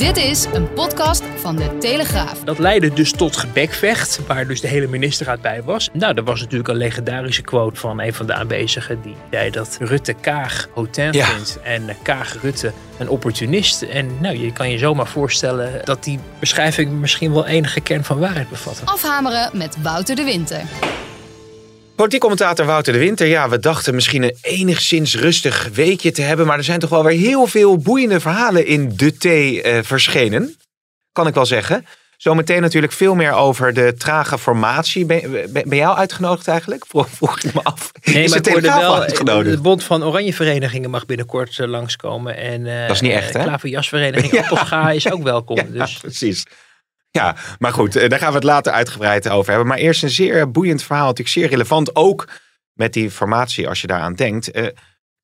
Dit is een podcast van de Telegraaf. Dat leidde dus tot gebekvecht, waar dus de hele ministerraad bij was. Nou, er was natuurlijk een legendarische quote van een van de aanwezigen die zei dat Rutte Kaag hotel Ja. vindt en Kaag Rutte een opportunist. En nou, je kan je zomaar voorstellen dat die beschrijving misschien wel enige kern van waarheid bevatte. Afhameren met Wouter de Winter. Politiek commentator Wouter de Winter. Ja, we dachten misschien een enigszins rustig weekje te hebben. Maar er zijn toch wel weer heel veel boeiende verhalen in de thee eh, verschenen. Kan ik wel zeggen. Zometeen natuurlijk veel meer over de trage formatie. Ben, ben, al uitgenodigd eigenlijk? Vroeg, vroeg ik me af. Nee, is maar de wel, uitgenodigd? de Bond van Oranje Verenigingen mag binnenkort eh, langskomen. En, eh, Dat is niet echt, hè? eh, Klaverjasvereniging Ja. Appelscha is ook welkom. Ja, dus precies. Ja, maar goed, eh, daar gaan we het later uitgebreid over hebben. Maar eerst een zeer boeiend verhaal, natuurlijk zeer relevant. Ook met die formatie, als je daaraan denkt. Eh,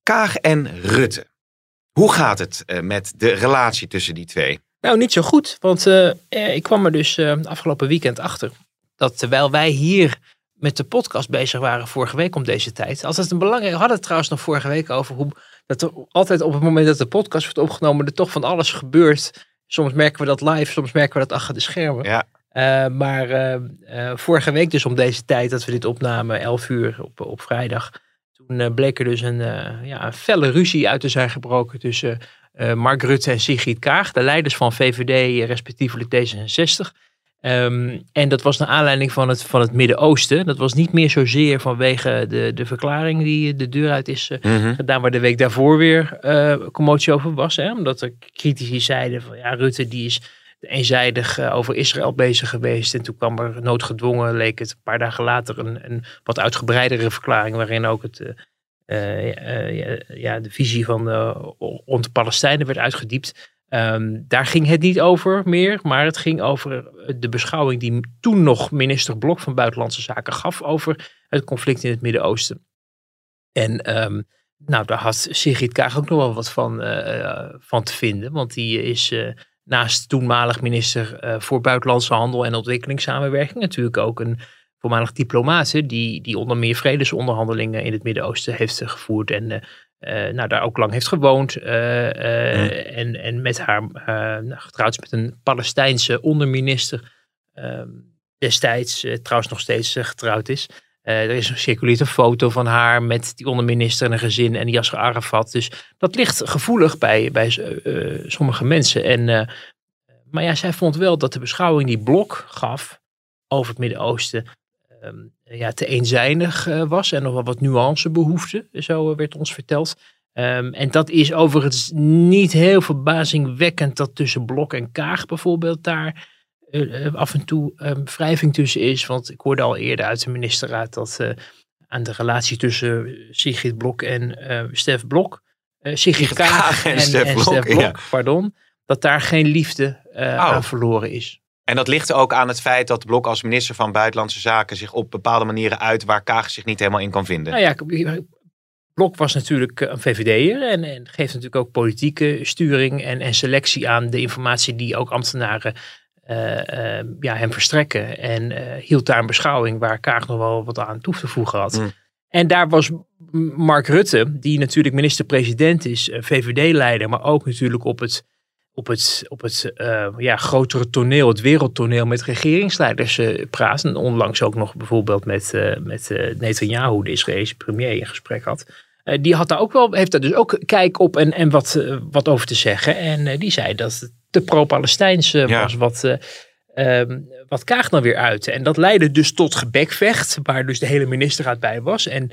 Kaag en Rutte. Hoe gaat het eh, met de relatie tussen die twee? Nou, niet zo goed. Want ik kwam er dus afgelopen weekend achter. Dat terwijl wij hier met de podcast bezig waren vorige week om deze tijd. Altijd een belangrijk. We hadden het trouwens nog vorige week over hoe. Dat er altijd op het moment dat de podcast wordt opgenomen. er toch van alles gebeurt. Soms merken we dat live, soms merken we dat achter de schermen. Ja. Eh, maar eh, eh, vorige week, dus om deze tijd dat we dit opnamen, 11 uur op, op vrijdag. Toen bleek er dus een, ja, een felle ruzie uit te zijn gebroken tussen Mark Rutte en Sigrid Kaag, de leiders van VVD, respectievelijk D66. Ehm, en dat was naar aanleiding van het, van het Midden-Oosten. Dat was niet meer zozeer vanwege de, de verklaring die de deur uit is eh, gedaan, waar de week daarvoor weer eh commotie over was. Hè? Omdat er critici zeiden van ja, Rutte die is eenzijdig eh, over Israël bezig geweest. En toen kwam er noodgedwongen, leek het een paar dagen later, een, een wat uitgebreidere verklaring waarin ook het, ja, ja, de visie van rond de Palestijnen werd uitgediept. Ehm, daar ging het niet over meer, maar het ging over de beschouwing die toen nog minister Blok van Buitenlandse Zaken gaf over het conflict in het Midden-Oosten. En ehm, nou, daar had Sigrid Kaag ook nog wel wat van, eh, van te vinden, want die is eh, naast toenmalig minister eh, voor Buitenlandse Handel en Ontwikkelingssamenwerking natuurlijk ook een voormalig diplomaat die, die onder meer vredesonderhandelingen in het Midden-Oosten heeft eh, gevoerd en eh, eh, nou, daar ook lang heeft gewoond. eh, eh, en, en met haar eh, nou, getrouwd is met een Palestijnse onderminister. ehm, destijds, eh, trouwens nog steeds eh, getrouwd is. Eh, er is een foto van haar met die onderminister en een gezin en Yasser Arafat. Dus dat ligt gevoelig bij, bij eh, sommige mensen. En, eh, maar ja, zij vond wel dat de beschouwing die Blok gaf over het Midden-Oosten ehm, ja, te eenzijdig eh, was en nog wel wat nuance behoefte, zo eh, werd ons verteld. Ehm, en dat is overigens niet heel verbazingwekkend dat tussen Blok en Kaag bijvoorbeeld daar eh, af en toe um, wrijving tussen is. Want ik hoorde al eerder uit de ministerraad dat aan de relatie tussen Sigrid Blok en eh Stef Blok, Sigrid Kaag en en, Stef en Blok, Stef Blok, ja. pardon, dat daar geen liefde Oh. aan verloren is. En dat ligt ook aan het feit dat Blok als minister van Buitenlandse Zaken zich op bepaalde manieren uit waar Kaag zich niet helemaal in kan vinden. Nou ja, Blok was natuurlijk eh, een VVD'er en, en geeft natuurlijk ook politieke sturing en, en selectie aan de informatie die ook ambtenaren eh, eh, ja, hem verstrekken. En eh, hield daar een beschouwing waar Kaag nog wel wat aan toe te voegen had. Mm. En daar was Mark Rutte, die natuurlijk minister-president is, VVD-leider, maar ook natuurlijk op het, op het, op het eh, ja, grotere toneel, het wereldtoneel met regeringsleiders eh, praat. En onlangs ook nog bijvoorbeeld met, eh met Netanyahu, de Israëlische premier, in gesprek had. Die had daar ook wel, heeft daar dus ook kijk op en, en wat, wat over te zeggen. En die zei dat het te pro-Palestijns eh, Ja. was wat, eh, ehm, wat Kaag dan weer uitte. En dat leidde dus tot gebekvecht, waar dus de hele ministerraad bij was. En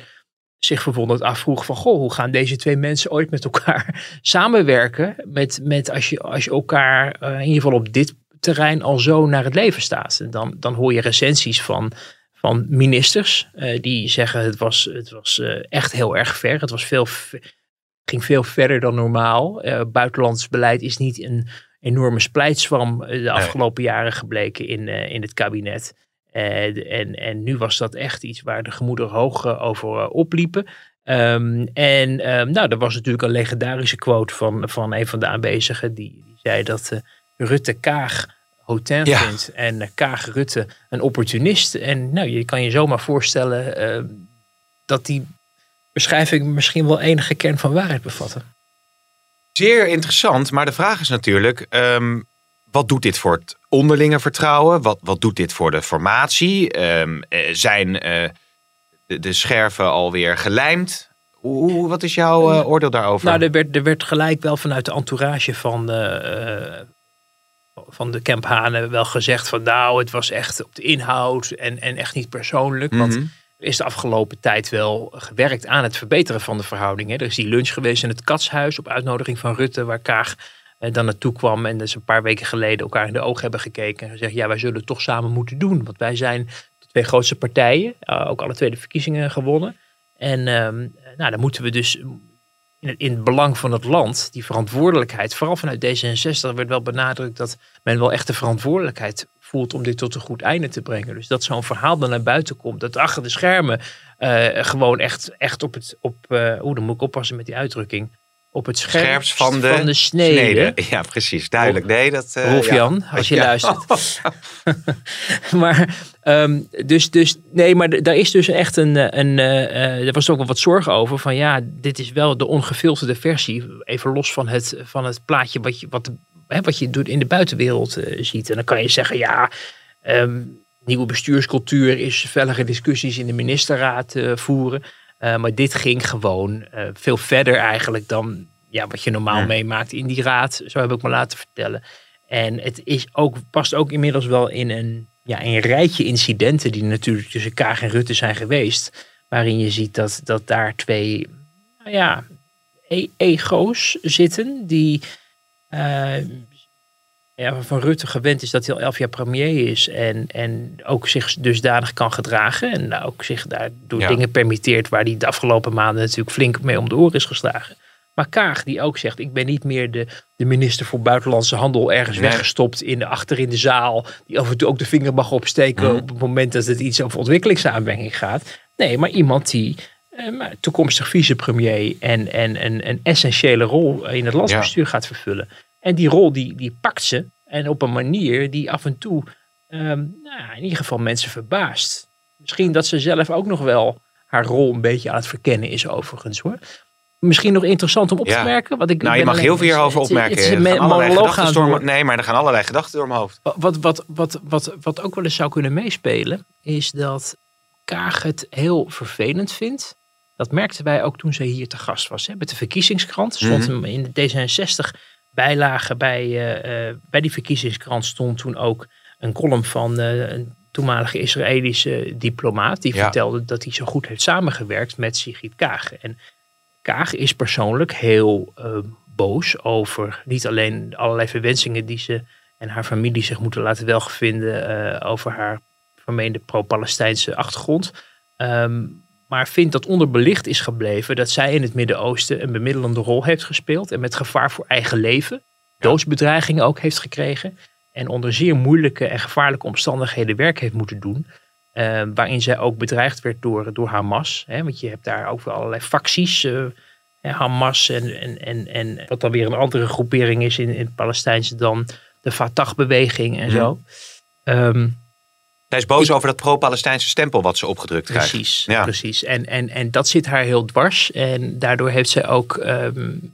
zich verwonderd afvroeg van, goh, hoe gaan deze twee mensen ooit met elkaar samenwerken? Met, met als, je, als je elkaar eh, in ieder geval op dit terrein al zo naar het leven staat. En dan, dan hoor je recensies van, van ministers eh, die zeggen het was, het was eh, echt heel erg ver. Het was veel, ve- ging veel verder dan normaal. Buitenlands beleid is niet een enorme splijtswam de afgelopen jaren gebleken in, in het kabinet. En, en nu was dat echt iets waar de gemoederen hoog over opliepen. Um, en um, nou, er was natuurlijk een legendarische quote van, van een van de aanwezigen. Die, die zei dat uh, Rutte Kaag Hotel ja. vindt en uh, Kaag Rutte een opportunist. En nou, je kan je zomaar voorstellen uh, dat die beschrijving misschien wel enige kern van waarheid bevatten. Zeer interessant, maar de vraag is natuurlijk: um, wat doet dit voor het onderlinge vertrouwen? Wat, wat doet dit voor de formatie? zijn de, de scherven alweer gelijmd. Hoe, wat is jouw uh, oordeel daarover? Nou, er werd, er werd gelijk wel vanuit de entourage van, uh, van de Camp Hanen wel gezegd van nou, het was echt op de inhoud en, en echt niet persoonlijk. Want mhm. er is de afgelopen tijd wel gewerkt aan het verbeteren van de verhoudingen. Er is die lunch geweest in het Katshuis op uitnodiging van Rutte, waar Kaag dan naartoe kwam en dus een paar weken geleden elkaar in de ogen hebben gekeken en gezegd, ja, wij zullen het toch samen moeten doen. Want wij zijn twee grootste partijen, uh, ook alle twee de verkiezingen gewonnen. En uh, nou, dan moeten we dus in, in het belang van het land, die verantwoordelijkheid, vooral vanuit D66 werd wel benadrukt dat men wel echt de verantwoordelijkheid voelt om dit tot een goed einde te brengen. Dus dat zo'n verhaal dan naar buiten komt, dat achter de schermen uh, gewoon echt, echt op het, op, uh, dan moet ik oppassen met die uitdrukking, op het scherpst, van de, van de snede. Ja, precies. Duidelijk. Nee, dat... Uh, Rolf-Jan, als je luistert. maar, um, dus, dus, nee, maar daar is dus echt een... Eh, een uh, er was ook wel wat zorgen over. Van ja, dit is wel de ongefilterde versie. Even los van het, van het plaatje wat je, wat, hè, wat je doet in de buitenwereld uh, ziet. En dan kan je zeggen, ja... Um, nieuwe bestuurscultuur is fellige discussies in de ministerraad voeren. Uh, maar dit ging gewoon uh, veel verder eigenlijk dan ja, wat je normaal meemaakt in die raad. Zo heb ik me laten vertellen. En het is ook, past ook inmiddels wel in een, ja, een rijtje incidenten die natuurlijk tussen Kaag en Rutte zijn geweest. Waarin je ziet dat, dat daar twee nou ja, e ego's zitten die uh, ja, van Rutte gewend is dat hij al elf jaar premier is. En, en ook zich dusdanig kan gedragen. En ook zich daardoor ja. dingen permitteert waar hij de afgelopen maanden natuurlijk flink mee om de oren is geslagen. Maar Kaag die ook zegt, ik ben niet meer de, de minister voor buitenlandse handel ergens weggestopt in de, achter in de zaal. Die af en toe ook de vinger mag opsteken mhm. op het moment dat het iets over ontwikkelingsaanbrenging gaat. Nee, maar iemand die eh, toekomstig vicepremier en, en een, een essentiële rol in het landsbestuur gaat vervullen. En die rol die, die pakt ze. En op een manier die af en toe ehm, nou, in ieder geval mensen verbaast. Misschien dat ze zelf ook nog wel haar rol een beetje aan het verkennen is overigens hoor. Misschien nog interessant om op te merken. Wat ik nou, je mag heel veel hierover opmerken. Het, het monoloog door, Nee, maar er gaan allerlei gedachten door mijn hoofd. Wat, wat, wat, wat, wat ook wel eens zou kunnen meespelen, is dat Kaag het heel vervelend vindt. Dat merkten wij ook toen ze hier te gast was. Hè. Met de verkiezingskrant stond mm in de D66 bijlage bij, uh, uh, bij die verkiezingskrant stond toen ook een column van uh, een toenmalige Israëlische diplomaat. Die vertelde dat hij zo goed heeft samengewerkt met Sigrid Kaag. En Kaag is persoonlijk heel boos over niet alleen allerlei verwensingen die ze en haar familie zich moeten laten welgevinden over haar vermeende pro-Palestijnse achtergrond. Um, maar vindt dat onderbelicht is gebleven dat zij in het Midden-Oosten een bemiddelende rol heeft gespeeld en met gevaar voor eigen leven, doodsbedreigingen ook heeft gekregen en onder zeer moeilijke en gevaarlijke omstandigheden werk heeft moeten doen. Uh, waarin zij ook bedreigd werd door, door Hamas. Hè, want je hebt daar ook wel allerlei facties. Uh, Hamas en, en, en, en wat dan weer een andere groepering is in, in het Palestijnse dan de Fatah-beweging en zo. Um, hij is boos over dat pro-Palestijnse stempel wat ze opgedrukt krijgt. Precies, ja. precies. En, en, en dat zit haar heel dwars. En daardoor heeft ze ook, um,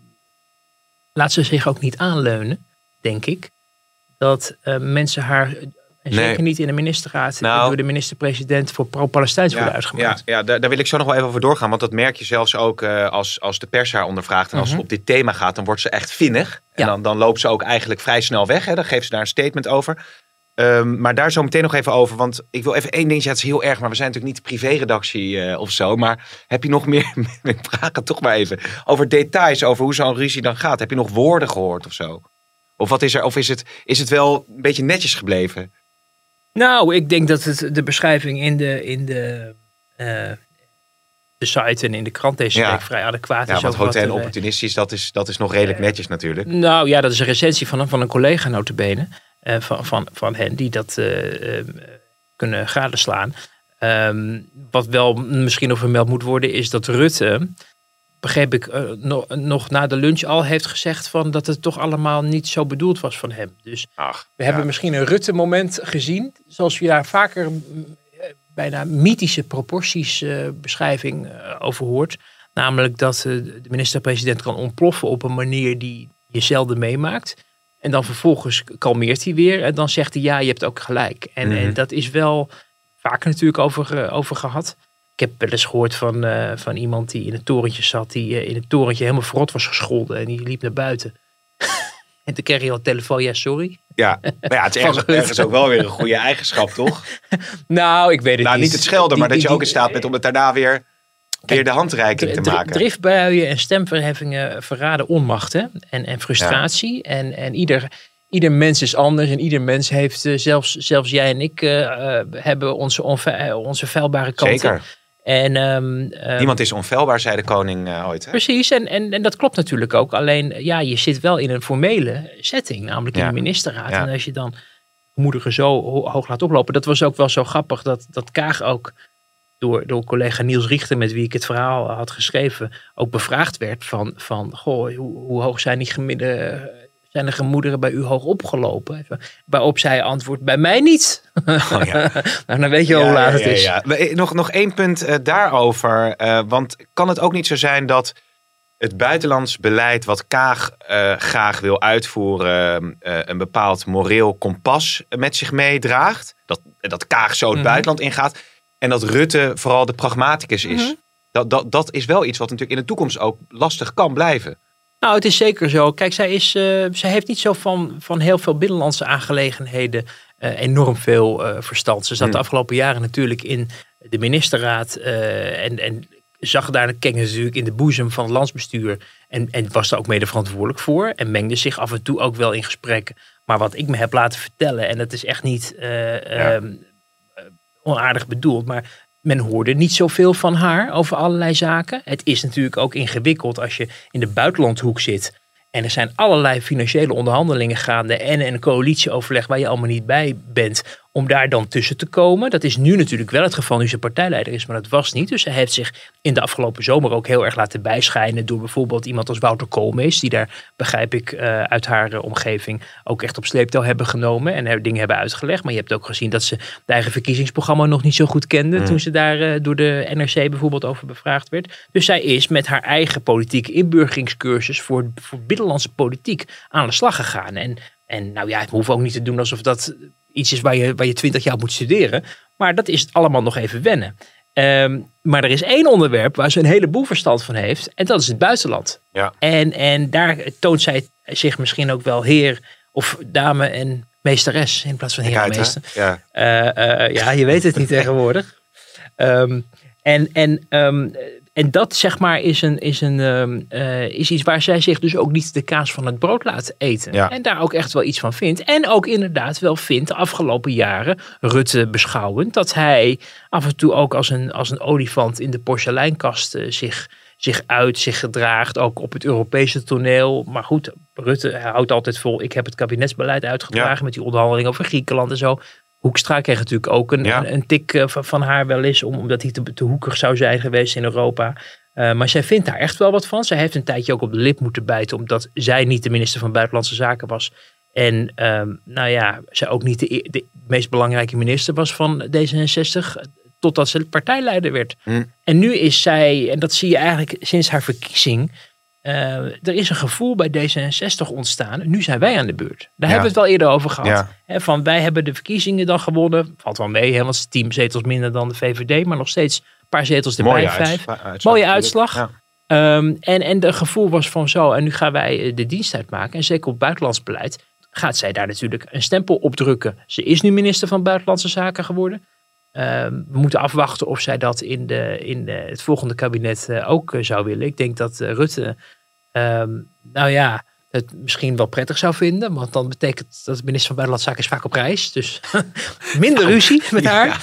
laat ze zich ook niet aanleunen, denk ik. Dat uh, mensen haar zeker niet in de ministerraad nou, door de minister-president voor pro-Palestijns worden uitgemaakt. Ja, ja daar, daar, wil ik zo nog wel even over doorgaan. Want dat merk je zelfs ook uh, als, als de pers haar ondervraagt. En als mm het op dit thema gaat, dan wordt ze echt vinnig. En dan, dan loopt ze ook eigenlijk vrij snel weg. Hè. Dan geeft ze daar een statement over. Um, maar daar zo meteen nog even over. Want ik wil even één dingetje. Het is heel erg, maar we zijn natuurlijk niet de privéredactie uh, of zo. Maar heb je nog meer. ik vraag het toch maar even. Over details, over hoe zo'n ruzie dan gaat. Heb je nog woorden gehoord of zo? Of, wat is, er, of is, het, is het wel een beetje netjes gebleven? Nou, ik denk dat het de beschrijving in de, in de, uh, de site en in de krant deze Ja. week vrij adequaat Ja, is. want hotel er, eh, opportunistisch, dat is, dat is nog redelijk netjes natuurlijk. Nou ja, dat is een recensie van een, van een collega notabene. Eh van, van, van hen die dat eh, eh, kunnen gadeslaan. Ehm, wat wel misschien nog vermeld moet worden is dat Rutte, begreep ik, eh, nog, nog na de lunch al heeft gezegd van dat het toch allemaal niet zo bedoeld was van hem. Dus Ach, we hebben misschien een Rutte-moment gezien, zoals je daar vaker bijna mythische proporties beschrijving over hoort. Namelijk dat de minister-president kan ontploffen op een manier die je zelden meemaakt. En dan vervolgens kalmeert hij weer en dan zegt hij ja, je hebt ook gelijk. En, Mhm. en dat is wel vaker natuurlijk over, over gehad. Ik heb wel eens gehoord van, eh, van iemand die in het torentje zat, die eh, in het torentje helemaal verrot was gescholden en die liep naar buiten. en toen kreeg hij al een telefoon, ja sorry. Ja, maar ja, het is ergens, ook wel weer een goede eigenschap, toch? Nou, ik weet het nou, niet. niet het schelden, maar Die- dat je die- ook in staat bent om het daarna weer, weer de handreiking te maken. Driftbuien en stemverheffingen verraden onmacht hè? En, en frustratie. En, en ieder, ieder mens is anders en ieder mens heeft, eh, zelfs, zelfs jij en ik, eh, eh, hebben onze, onze vuilbare kanten. Zeker. En, ehm, ehm, Niemand is onfeilbaar, zei de koning ooit. Hè? Precies, en, en, en dat klopt natuurlijk ook. Alleen, ja, je zit wel in een formele setting, namelijk in de ministerraad. Ja. En als je dan moedigen zo ho- hoog laat oplopen, dat was ook wel zo grappig dat, dat Kaag ook door, door collega Niels Richter, met wie ik het verhaal had geschreven, ook bevraagd werd van, van goh, hoe, hoe hoog zijn die gemiddelde, zijn de gemoederen bij u hoog opgelopen? Waarop zij antwoordt, bij mij niet. Oh, ja. nou, dan weet je wel hoe laat het is. ja. Eh, Nog, nog één punt eh, daarover. eh, want kan het ook niet zo zijn dat het buitenlands beleid wat Kaag graag wil uitvoeren, een bepaald moreel kompas met zich meedraagt? Dat, dat Kaag zo het Mhm. buitenland ingaat en dat Rutte vooral de pragmaticus is. Mhm. dat, dat, dat is wel iets wat natuurlijk in de toekomst ook lastig kan blijven. Nou, het is zeker zo. Kijk, zij, is, eh, zij heeft niet zo van, van heel veel binnenlandse aangelegenheden eh, enorm veel eh, verstand. Ze zat Hmm. de afgelopen jaren natuurlijk in de ministerraad en, en zag daar keek natuurlijk in de boezem van het landsbestuur en, en was daar ook mede verantwoordelijk voor en mengde zich af en toe ook wel in gesprekken. Maar wat ik me heb laten vertellen, en dat is echt niet eh, ehm, eh, onaardig bedoeld, maar men hoorde niet zoveel van haar over allerlei zaken. Het is natuurlijk ook ingewikkeld als je in de buitenlandhoek zit. En er zijn allerlei financiële onderhandelingen gaande en een coalitieoverleg waar je allemaal niet bij bent. Om daar dan tussen te komen. Dat is nu natuurlijk wel het geval nu ze partijleider is, maar dat was niet. Dus hij heeft zich in de afgelopen zomer ook heel erg laten bijschijnen. Door bijvoorbeeld iemand als Wouter Koolmees. Die daar, begrijp ik, eh, uit haar eh, omgeving ook echt op sleeptouw hebben genomen. En er dingen hebben uitgelegd. Maar je hebt ook gezien dat ze de eigen verkiezingsprogramma nog niet zo goed kende. Mm. Toen ze daar eh, door de NRC bijvoorbeeld over bevraagd werd. Dus zij is met haar eigen politieke inburgeringscursus voor, voor binnenlandse politiek aan de slag gegaan. En, en nou ja, we hoeven ook niet te doen alsof dat iets is waar je, waar je twintig jaar moet studeren. Maar dat is het allemaal nog even wennen. Ehm, maar er is één onderwerp waar ze een heleboel verstand van heeft. En dat is het buitenland. Ja. En, en daar toont zij zich misschien ook wel heer of dame en meesteres in plaats van heer en meester. Ja. Eh, eh, ja, je weet het niet tegenwoordig. Ehm, en, en, ehm, en dat zeg maar is, een, is, een, ehm, eh, is iets waar zij zich dus ook niet de kaas van het brood laat eten. Ja. En daar ook echt wel iets van vindt. En ook inderdaad wel vindt de afgelopen jaren, Rutte beschouwend, dat hij af en toe ook als een, als een olifant in de porseleinkast eh, zich, zich uit, zich gedraagt. Ook op het Europese toneel. Maar goed, Rutte houdt altijd vol. Ik heb het kabinetsbeleid uitgedragen Ja. met die onderhandelingen over Griekenland en zo. Hoekstra kreeg natuurlijk ook een, Ja. een, een tik eh, van, haar wel eens, om, omdat hij te, te hoekig zou zijn geweest in Europa. Eh, maar zij vindt daar echt wel wat van. Zij heeft een tijdje ook op de lip moeten bijten, omdat zij niet de minister van Buitenlandse Zaken was. En ehm, nou ja, zij ook niet de, e- de meest belangrijke minister was van D66, totdat ze partijleider werd. Hm. En nu is zij, en dat zie je eigenlijk sinds haar verkiezing, eh, er is een gevoel bij D66 ontstaan. Nu zijn wij aan de beurt. Daar hebben we het wel eerder over gehad. Ja. Van wij hebben de verkiezingen dan gewonnen. Valt wel mee, hè, want het tien zetels minder dan de VVD. Maar nog steeds een paar zetels erbij, Mooie vijf. uits- uitslag. Mooie uitslag. Ja. Ehm, en, en de gevoel was van zo, en nu gaan wij eh, de dienst uitmaken. En zeker op buitenlands beleid gaat zij daar natuurlijk een stempel op drukken. Ze is nu minister van Buitenlandse Zaken geworden. Ehm, we moeten afwachten of zij dat in, de, in de, het volgende kabinet eh, ook eh, zou willen. Ik denk dat eh, Rutte, ehm, nou ja, het misschien wel prettig zou vinden. Want dan betekent dat de minister van Buitenlandse Zaken is vaak op reis. Dus minder ruzie met haar. Ja.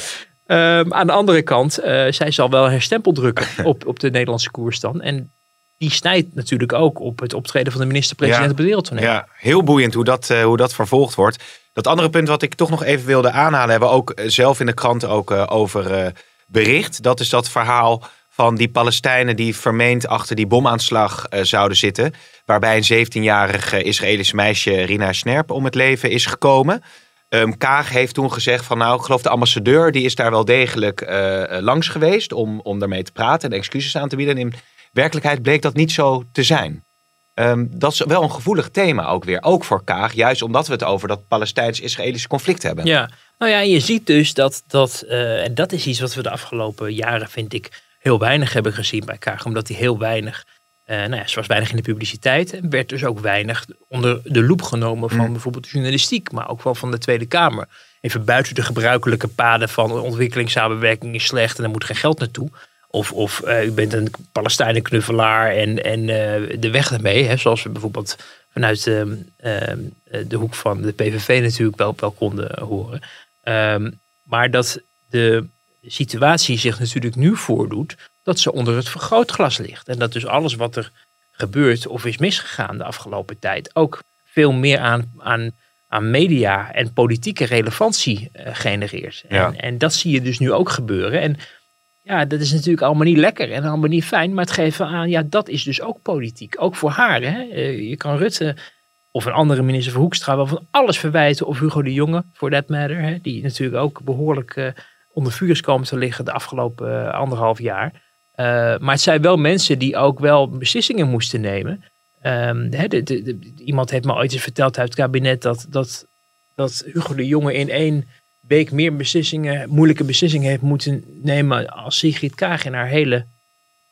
Ehm, aan de andere kant, zij zal wel haar stempel drukken op, op de Nederlandse koers dan. En die snijdt natuurlijk ook op het optreden van de minister-president Ja. op het wereldtoneel. Ja, heel boeiend hoe dat, hoe dat vervolgd wordt. Dat andere punt wat ik toch nog even wilde aanhalen, hebben we ook eh, zelf in de krant ook eh, over eh, bericht. Dat is dat verhaal van die Palestijnen die vermeend achter die bomaanslag zouden zitten. Waarbij een 17-jarig eh, Israëlisch meisje, Rina Snerp, om het leven is gekomen. Ehm, Kaag heeft toen gezegd van nou, geloof de ambassadeur, die is daar wel degelijk langs geweest om, om daarmee te praten en excuses aan te bieden. En in werkelijkheid bleek dat niet zo te zijn. Ehm, dat is wel een gevoelig thema ook weer. Ook voor Kaag. Juist omdat we het over dat Palestijns-Israëlische conflict hebben. Ja, nou ja, je ziet dus dat, dat eh, en dat is iets wat we de afgelopen jaren, vind ik, heel weinig hebben gezien bij Kaag. Omdat hij heel weinig, eh nou ja, ze was weinig in de publiciteit. En werd dus ook weinig onder de loep genomen van Mm. bijvoorbeeld de journalistiek, maar ook wel van de Tweede Kamer. Even buiten de gebruikelijke paden van ontwikkelingssamenwerking is slecht en er moet geen geld naartoe. Of, of eh, u bent een Palestijnenknuffelaar en, en eh, de weg ermee. Hè, zoals we bijvoorbeeld vanuit ehm, ehm, de hoek van de PVV natuurlijk wel, wel konden horen. Ehm, maar dat de situatie zich natuurlijk nu voordoet dat ze onder het vergrootglas ligt. En dat dus alles wat er gebeurt of is misgegaan de afgelopen tijd ook veel meer aan, aan, aan media en politieke relevantie eh, genereert. Ja. En, en dat zie je dus nu ook gebeuren. En ja, dat is natuurlijk allemaal niet lekker en allemaal niet fijn. Maar het geeft wel aan, ja, dat is dus ook politiek. Ook voor haar. Hè? Eh, Je kan Rutte of een andere minister van Hoekstra wel van alles verwijten. Of Hugo de Jonge, for that matter. Hè? Die natuurlijk ook behoorlijk eh, onder vuur is komen te liggen de afgelopen eh, anderhalf jaar. Maar het zijn wel mensen die ook wel beslissingen moesten nemen. Ehm, iemand heeft me ooit eens verteld uit het kabinet dat, dat, dat Hugo de Jonge in één week meer beslissingen, moeilijke beslissingen heeft moeten nemen als Sigrid Kaag in haar hele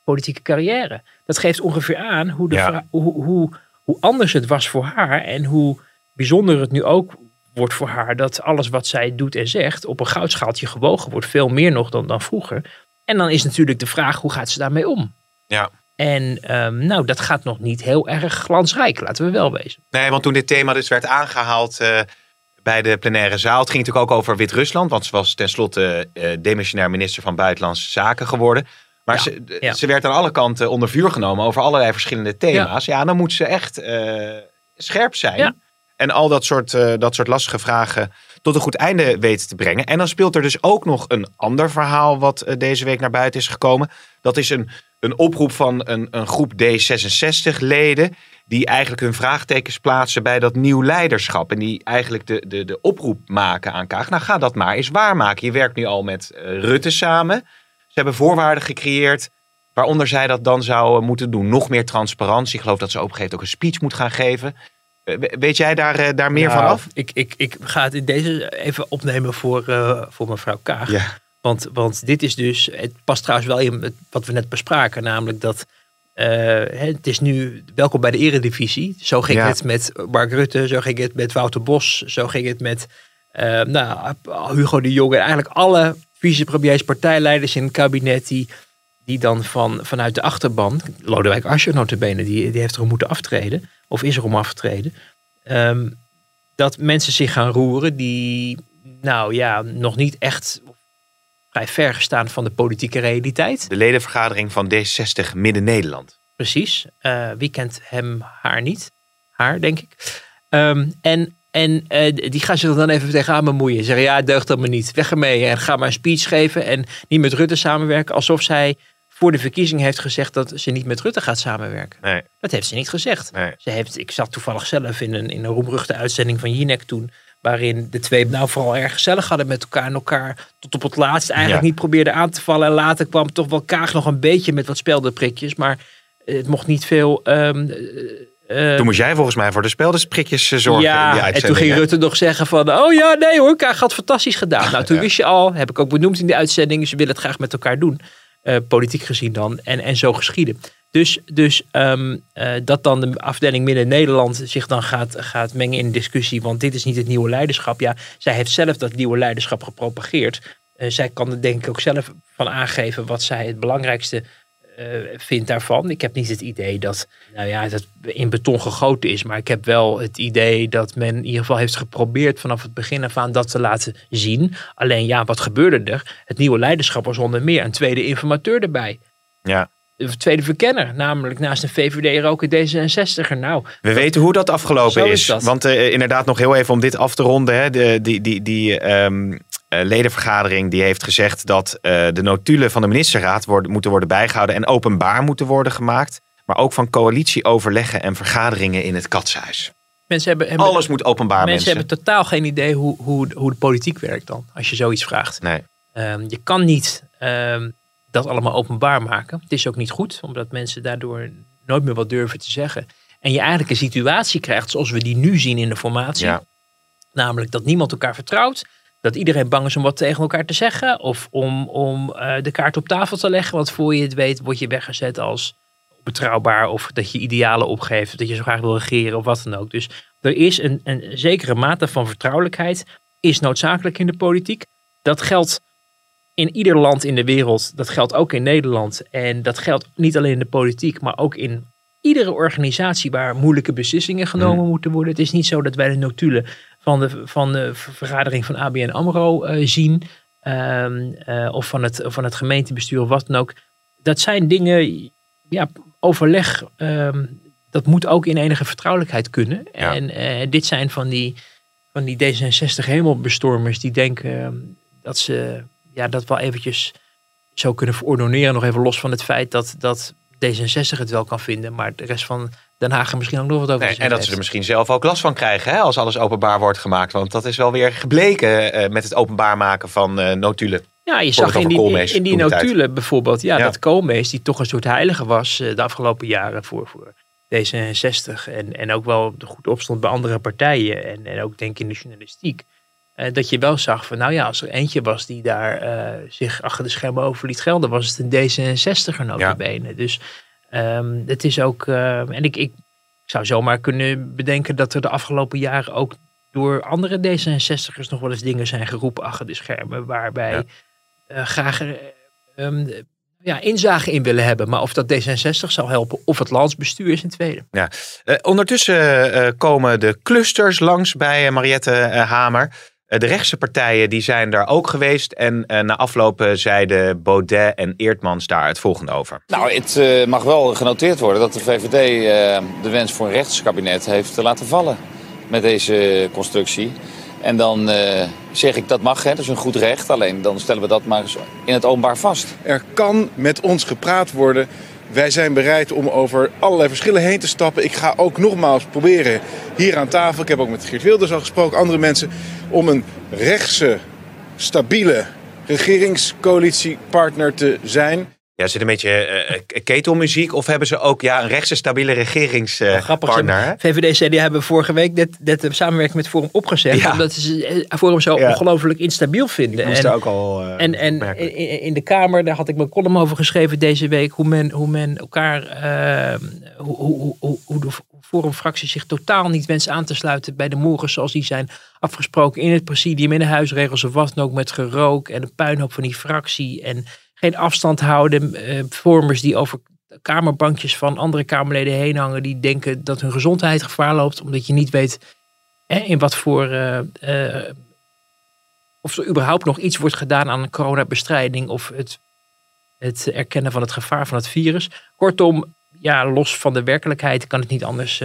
politieke carrière. Dat geeft ongeveer aan hoe, de Ja. vra- hoe, hoe, hoe anders het was voor haar en hoe bijzonder het nu ook wordt voor haar dat alles wat zij doet en zegt op een goudschaaltje gewogen wordt, veel meer nog dan, dan vroeger. En dan is natuurlijk de vraag, hoe gaat ze daarmee om? Ja. En ehm, nou, dat gaat nog niet heel erg glansrijk, laten we wel wezen. Nee, want toen dit thema dus werd aangehaald eh, bij de plenaire zaal. Het ging natuurlijk ook over Wit-Rusland. Want ze was tenslotte eh demissionair minister van Buitenlandse Zaken geworden. Maar Ja, ze, ja. ze werd aan alle kanten onder vuur genomen over allerlei verschillende thema's. Ja, dan moet ze echt eh, scherp zijn. En al dat soort, eh, dat soort lastige vragen tot een goed einde weten te brengen. En dan speelt er dus ook nog een ander verhaal wat eh, deze week naar buiten is gekomen. Dat is een, een oproep van een, een groep D66-leden die eigenlijk hun vraagtekens plaatsen bij dat nieuw leiderschap. En die eigenlijk de, de, de oproep maken aan Kaag. Nou, ga dat maar eens waarmaken. Je werkt nu al met eh, Rutte samen. Ze hebben voorwaarden gecreëerd waaronder zij dat dan zou eh, moeten doen. Nog meer transparantie. Ik geloof dat ze op een gegeven moment ook een speech moet gaan geven. We- Weet jij daar, eh, daar meer Nou, van af? Ik, ik, ik ga het in deze even opnemen voor, voor mevrouw Kaag. Ja. Want, want dit is dus, het past trouwens wel in wat we net bespraken, namelijk dat eh, het is nu welkom bij de eredivisie. Zo ging Ja. het met Mark Rutte, zo ging het met Wouter Bos, zo ging het met eh, nou, Hugo de Jonge. Eigenlijk alle vicepremiers, partijleiders in het kabinet die, die dan van, vanuit de achterban, Lodewijk Asscher notabene, die, die heeft erom moeten aftreden, of is er om aftreden. Ehm, dat mensen zich gaan roeren die, nou ja, nog niet echt vrij ver staan van de politieke realiteit. De ledenvergadering van D60 Midden-Nederland. Precies. Eh, wie kent hem, haar niet? Haar, denk ik. Ehm, en en eh, die gaan er dan even tegenaan bemoeien. Zeggen, ja, deugt dat me niet. Weg ermee. En ga maar een speech geven. En niet met Rutte samenwerken. Alsof zij voor de verkiezing heeft gezegd dat ze niet met Rutte gaat samenwerken. Nee, Dat heeft ze niet gezegd. nee. Ze heeft, ik zat toevallig zelf in een, in een roemruchte uitzending van Jinek toen. Waarin de twee nou vooral erg gezellig hadden met elkaar. En elkaar tot op het laatst eigenlijk Ja. niet probeerden aan te vallen. En later kwam toch wel Kaag nog een beetje met wat speldenprikjes. Maar het mocht niet veel... ehm, eh, eh, Toen moest jij volgens mij voor de speldersprikjes eh, zorgen in die ja, en toen uitzending, ging hè? Rutte nog zeggen van... Oh ja, nee hoor, Kaag had fantastisch gedaan. Nou, toen Ja. wist je al, heb ik ook benoemd in de uitzending... ze willen het graag met elkaar doen. politiek gezien dan. En, en zo geschieden. Dus, dus ehm, eh, dat dan de afdeling Midden-Nederland zich dan gaat, gaat mengen in discussie... want dit is niet het nieuwe leiderschap. Ja, zij heeft zelf dat nieuwe leiderschap gepropageerd. Eh, zij kan er denk ik ook zelf van aangeven... wat zij het belangrijkste vind daarvan. Ik heb niet het idee dat nou ja, dat in beton gegoten is. Maar ik heb wel het idee dat men in ieder geval heeft geprobeerd vanaf het begin af aan dat te laten zien. Alleen ja, wat gebeurde er? Het nieuwe leiderschap was onder meer een tweede informateur erbij. Ja. De tweede verkenner, namelijk naast een VVD er ook een D66er. Nou, We weten hoe dat afgelopen Zo is. is dat. Want eh, inderdaad, nog heel even om dit af te ronden. Hè, de, die die, die ehm, eh, ledenvergadering die heeft gezegd dat eh, de notulen van de ministerraad worden, moeten worden bijgehouden en openbaar moeten worden gemaakt. Maar ook van coalitieoverleggen en vergaderingen in het katshuis. mensen hebben, hebben Alles moet openbaar, mensen, mensen. hebben totaal geen idee hoe, hoe, hoe de politiek werkt dan. Als je zoiets vraagt. Nee. Ehm, je kan niet ehm, dat allemaal openbaar maken. Het is ook niet goed, omdat mensen daardoor nooit meer wat durven te zeggen. En je eigenlijk een situatie krijgt zoals we die nu zien in de formatie. Ja. Namelijk dat niemand elkaar vertrouwt. Dat iedereen bang is om wat tegen elkaar te zeggen. Of om, om eh, de kaart op tafel te leggen. Want voor je het weet word je weggezet als betrouwbaar. Of dat je idealen opgeeft. Of dat je zo graag wil regeren of wat dan ook. Dus er is een, een zekere mate van vertrouwelijkheid. Is noodzakelijk in de politiek. Dat geldt in ieder land in de wereld. Dat geldt ook in Nederland. En dat geldt niet alleen in de politiek. Maar ook in iedere organisatie waar moeilijke beslissingen genomen moeten worden. Het is niet zo dat wij de notulen van de, van de vergadering van ABN AMRO eh, zien. ehm, eh, of van het, van het gemeentebestuur of wat dan ook. Dat zijn dingen, ja, overleg, ehm, dat moet ook in enige vertrouwelijkheid kunnen. Ja. En eh, dit zijn van die, van die D66 hemelbestormers die denken ehm, dat ze ja, dat wel eventjes zo kunnen verordoneren. Nog even los van het feit dat, dat D66 het wel kan vinden. Maar de rest van Den Haag er misschien ook nog wat over Nee, en dat ze er misschien zelf ook last van krijgen hè, als alles openbaar wordt gemaakt. Want dat is wel weer gebleken eh, met het openbaar maken van eh, notulen. Ja, je zag in die, Koolmees in die notulen bijvoorbeeld, ja, Ja. dat Koolmees, die toch een soort heilige was eh, de afgelopen jaren voor, voor D66. En, en ook wel goed opstond bij andere partijen. En, en ook denk ik in de journalistiek. Eh, dat je wel zag van, nou ja, als er eentje was die daar eh, zich achter de schermen over liet gelden, was het een D66er notabene. Dus ehm, het is ook, eh, en ik, ik zou zomaar kunnen bedenken dat er de afgelopen jaren ook door andere D66'ers nog wel eens dingen zijn geroepen achter de schermen, waarbij Ja. eh, graag ehm, ja, inzage in willen hebben. Maar of dat D66 zal helpen of het landsbestuur is een tweede. Eh, ondertussen komen de clusters langs bij Mariette Hamer. Eh, de rechtse partijen die zijn daar ook geweest. En eh, na afloop eh, zeiden Baudet en Eertmans daar het volgende over. Nou, het eh, mag wel genoteerd worden dat de VVD eh, de wens voor een rechtskabinet heeft laten vallen met deze constructie. En dan eh, zeg ik dat mag, hè, dat is een goed recht. Alleen dan stellen we dat maar eens in het openbaar vast. Er kan met ons gepraat worden. Wij zijn bereid om over allerlei verschillen heen te stappen. Ik ga ook nogmaals proberen hier aan tafel, ik heb ook met Geert Wilders al gesproken, andere mensen, om een rechtse, stabiele regeringscoalitiepartner te zijn. Ja, zit een beetje eh, eh, ketelmuziek of hebben ze ook ja, een rechtse stabiele regeringspartner? hebben- VVD en CDA hebben vorige week dit, dit de samenwerking met Forum opgezet. Ja. Omdat ze eh, Forum zo Ja. ongelooflijk instabiel vinden. En- ook al En, en in, in de Kamer, daar had ik mijn column over geschreven deze week, hoe men, hoe men elkaar, eh, hoe, hoe, hoe, hoe de Forumfractie zich totaal niet wenst aan te sluiten bij de morgen zoals die zijn afgesproken in het presidium, in de huisregels of wat dan ook, met gerook en een puinhoop van die fractie en geen afstand houden. eh vormers die over kamerbankjes van andere Kamerleden heen hangen, die denken dat hun gezondheid gevaar loopt, omdat je niet weet hè, in wat voor eh, eh, of er überhaupt nog iets wordt gedaan aan coronabestrijding of het, het erkennen van het gevaar van het virus. Kortom, ja, los van de werkelijkheid kan het niet anders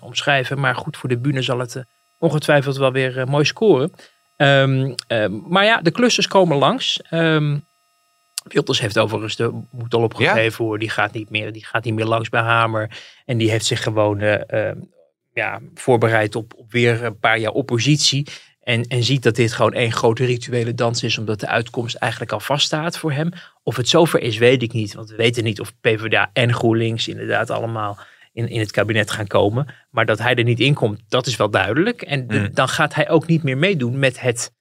omschrijven. Maar goed, voor de bühne zal het ongetwijfeld wel weer mooi scoren. Ehm, maar ja, de clusters komen langs. Ehm Wilders heeft overigens de moed al opgegeven hoor. Die gaat, niet meer, die gaat niet meer langs bij Hamer. En die heeft zich gewoon eh, eh, ja, voorbereid op, op weer een paar jaar oppositie. En, en ziet dat dit gewoon één grote rituele dans is, omdat de uitkomst eigenlijk al vaststaat voor hem. Of het zover is, weet ik niet. Want we weten niet of PvdA en GroenLinks inderdaad allemaal in, in het kabinet gaan komen. Maar dat hij er niet in komt, dat is wel duidelijk. En de- Mm. dan gaat hij ook niet meer meedoen met het